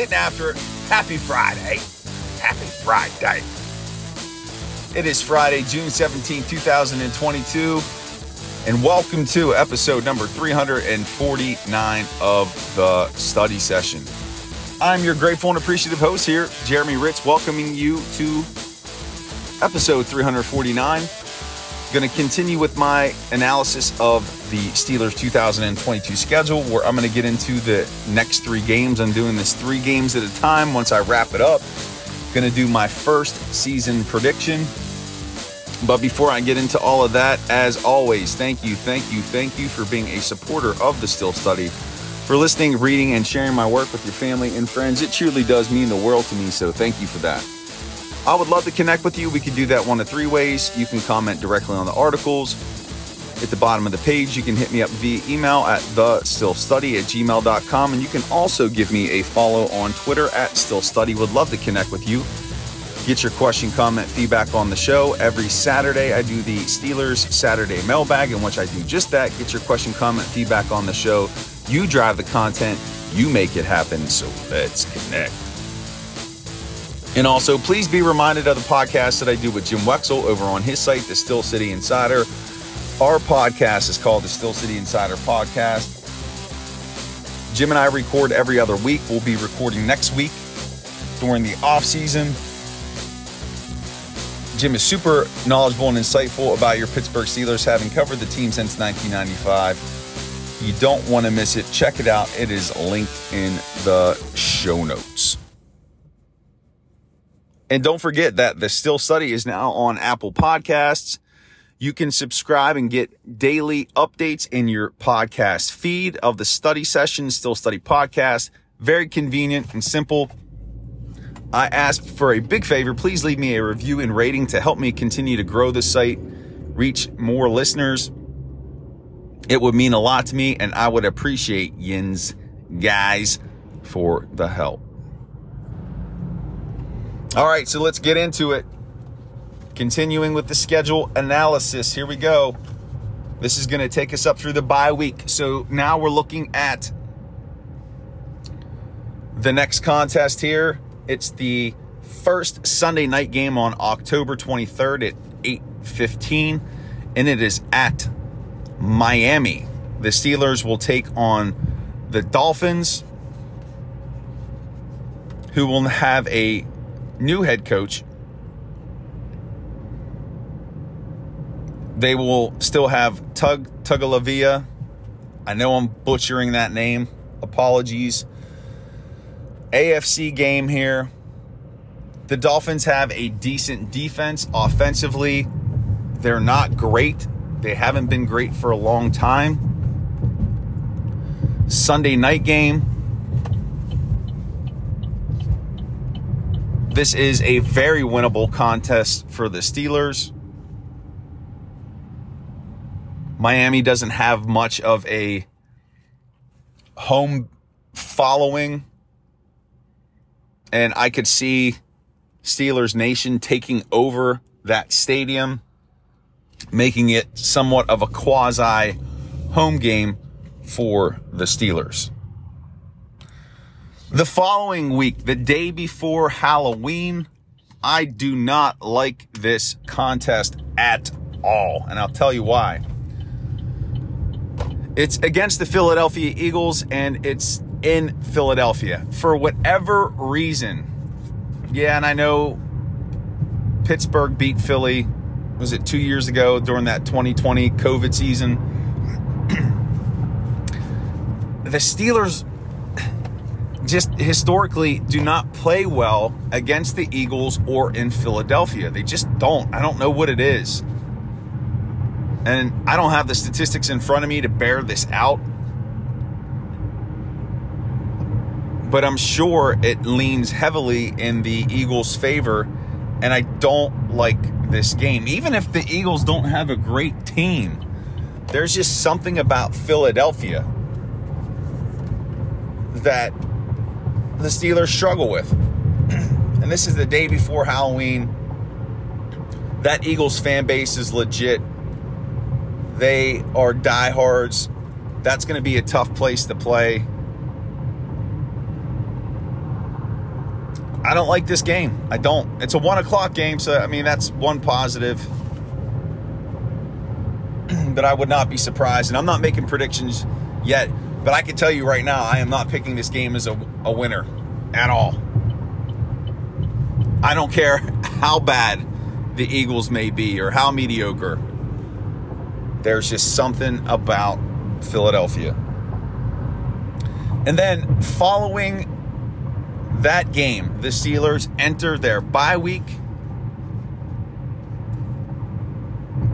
Getting after it. Happy Friday. Happy Friday. It is Friday, June 17, 2022, and welcome to episode number 349 of the study session. I'm your grateful and appreciative host here, Jeremy Ritz, welcoming you to episode 349. Going to continue with my analysis of the Steelers 2022 schedule, where I'm going to get into the next three games. I'm doing this three games at a time. Once I wrap it up, going to do my first season prediction. But before I get into all of that, as always, thank you, thank you, thank you for being a supporter of the Steel Study for listening, reading, and sharing my work with your family and friends. It truly does mean the world to me, so thank you for that. I would love to connect with you. We can do that one of three ways. You can comment directly on the articles. At the bottom of the page, you can hit me up via email at thesteelstudy at gmail.com. And you can also give me a follow on Twitter at steelstudy. Would love to connect with you. Get your question, comment, feedback on the show. Every Saturday, I do the Steelers Saturday mailbag, in which I do just that. Get your question, comment, feedback on the show. You drive the content, you make it happen. So let's connect. And also, please be reminded of the podcast that I do with Jim Wexell over on his site, The Steel City Insider. Our podcast is called The Steel City Insider Podcast. Jim and I record every other week. We'll be recording next week during the off season. Jim is super knowledgeable and insightful about your Pittsburgh Steelers, having covered the team since 1995. You don't want to miss it. Check it out. It is linked in the show notes. And don't forget that the Steel Study is now on Apple Podcasts. You can subscribe and get daily updates in your podcast feed of the study session, Steel Study Podcast. Very convenient and simple. I ask for a big favor. Please leave me a review and rating to help me continue to grow the site, reach more listeners. It would mean a lot to me, and I would appreciate yins, guys, for the help. All right, so let's get into it. Continuing with the schedule analysis. Here we go. This is going to take us up through the bye week. So now we're looking at the next contest here. It's the first Sunday night game on October 23rd at 8:15 and it is at Miami. The Steelers will take on the Dolphins, who will have a new head coach. They will still have Tug Tugalavia. I know I'm butchering that name. Apologies. AFC game here. The Dolphins have a decent defense offensively. They're not great. They haven't been great for a long time. Sunday night game. This is a very winnable contest for the Steelers. Miami doesn't have much of a home following. And I could see Steelers Nation taking over that stadium making it somewhat of a quasi home game for the Steelers. The following week, the day before Halloween, I do not like this contest at all. And I'll tell you why. It's against the Philadelphia Eagles and it's in Philadelphia. For whatever reason, yeah, and I know Pittsburgh beat Philly was it two years ago during that 2020 COVID season? the Steelers just historically do not play well against the Eagles or in Philadelphia. They just don't. I don't know what it is. And I don't have the statistics in front of me to bear this out. But I'm sure it leans heavily in the Eagles' favor. And I don't like this game. Even if the Eagles don't have a great team, there's just something about Philadelphia that the Steelers struggle with. and this is the day before Halloween. That Eagles fan base is legit. They are diehards. That's going to be a tough place to play. I don't like this game. I don't. It's a one o'clock game, so I mean that's one positive. but I would not be surprised, and I'm not making predictions yet. But I can tell you right now, I am not picking this game as a, a winner at all. I don't care how bad the Eagles may be or how mediocre. There's just something about Philadelphia. And then following that game, the Steelers enter their bye week.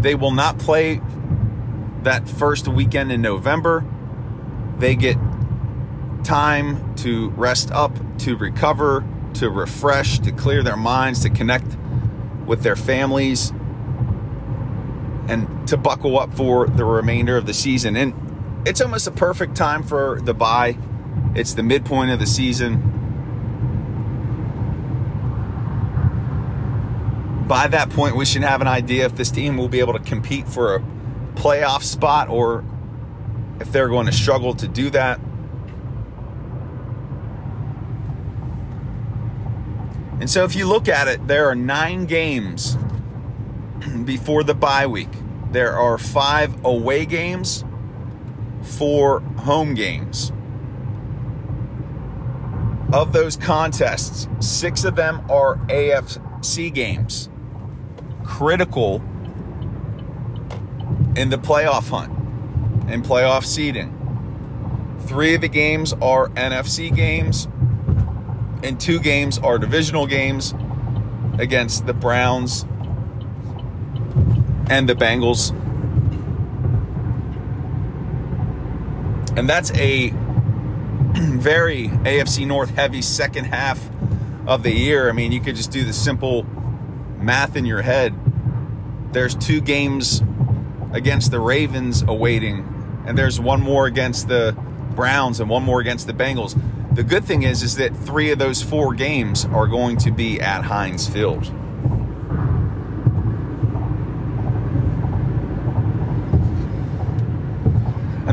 They will not play that first weekend in November. They get time to rest up, to recover, to refresh, to clear their minds, to connect with their families, and to buckle up for the remainder of the season. And it's almost a perfect time for the bye. It's the midpoint of the season. By that point, we should have an idea if this team will be able to compete for a playoff spot or if they're going to struggle to do that. And so, if you look at it, there are nine games before the bye week. There are five away games, four home games. Of those contests, six of them are AFC games, critical in the playoff hunt and playoff seeding. Three of the games are NFC games, and two games are divisional games against the Browns and the Bengals. And that's a very AFC North heavy second half of the year. I mean, you could just do the simple math in your head. There's two games against the Ravens awaiting, and there's one more against the Browns and one more against the Bengals. The good thing is, is that three of those four games are going to be at Heinz Field.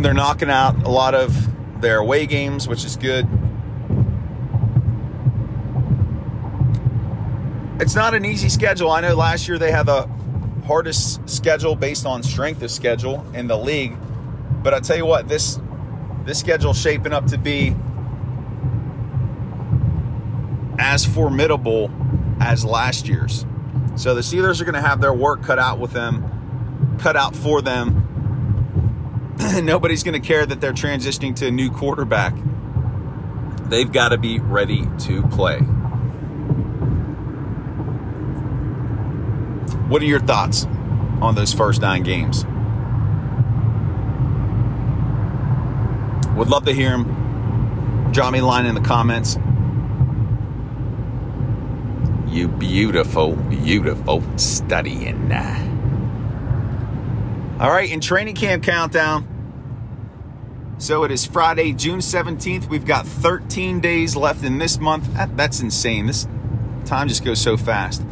They're knocking out a lot of their away games, which is good. It's not an easy schedule. I know last year they had the hardest schedule based on strength of schedule in the league. But I tell you what, this this schedule's shaping up to be as formidable as last year's. So the Steelers are going to have their work cut out with them, cut out for them. Nobody's going to care that they're transitioning to a new quarterback. They've got to be ready to play. What are your thoughts on those first nine games? Would love to hear them. Drop me a line in the comments. You beautiful, beautiful Studians. All right, in training camp countdown. So it is Friday, June 17th. We've got 13 days left in this month. That's insane. This time just goes so fast.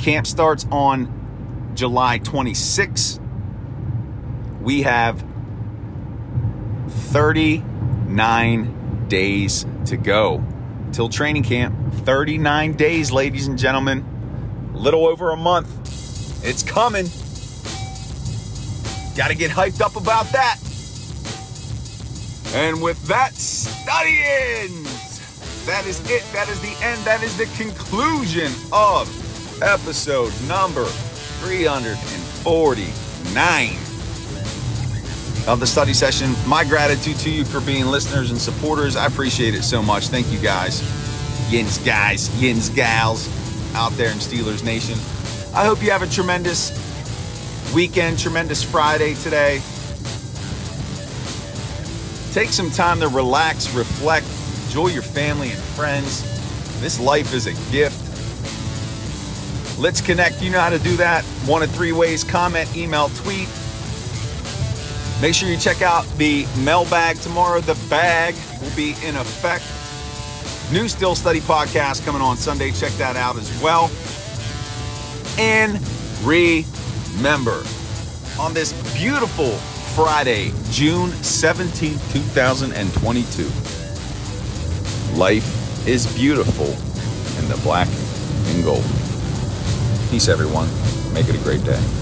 Camp starts on July 26th. We have 39 days to go till training camp. 39 days, ladies and gentlemen. A little over a month. It's coming. Got to get hyped up about that. And with that, studying. That is it. That is the end. That is the conclusion of episode number 349 of the study session. My gratitude to you for being listeners and supporters. I appreciate it so much. Thank you guys. Yins guys, Yins gals out there in Steelers Nation. I hope you have a tremendous weekend, tremendous Friday today. Take some time to relax, reflect, enjoy your family and friends. This life is a gift. Let's connect. You know how to do that. One of three ways comment, email, tweet. Make sure you check out the mailbag tomorrow. The bag will be in effect. New Steel Study podcast coming on Sunday. Check that out as well. And remember, on this beautiful Friday, June 17, 2022, life is beautiful in the black and gold. Peace, everyone. Make it a great day.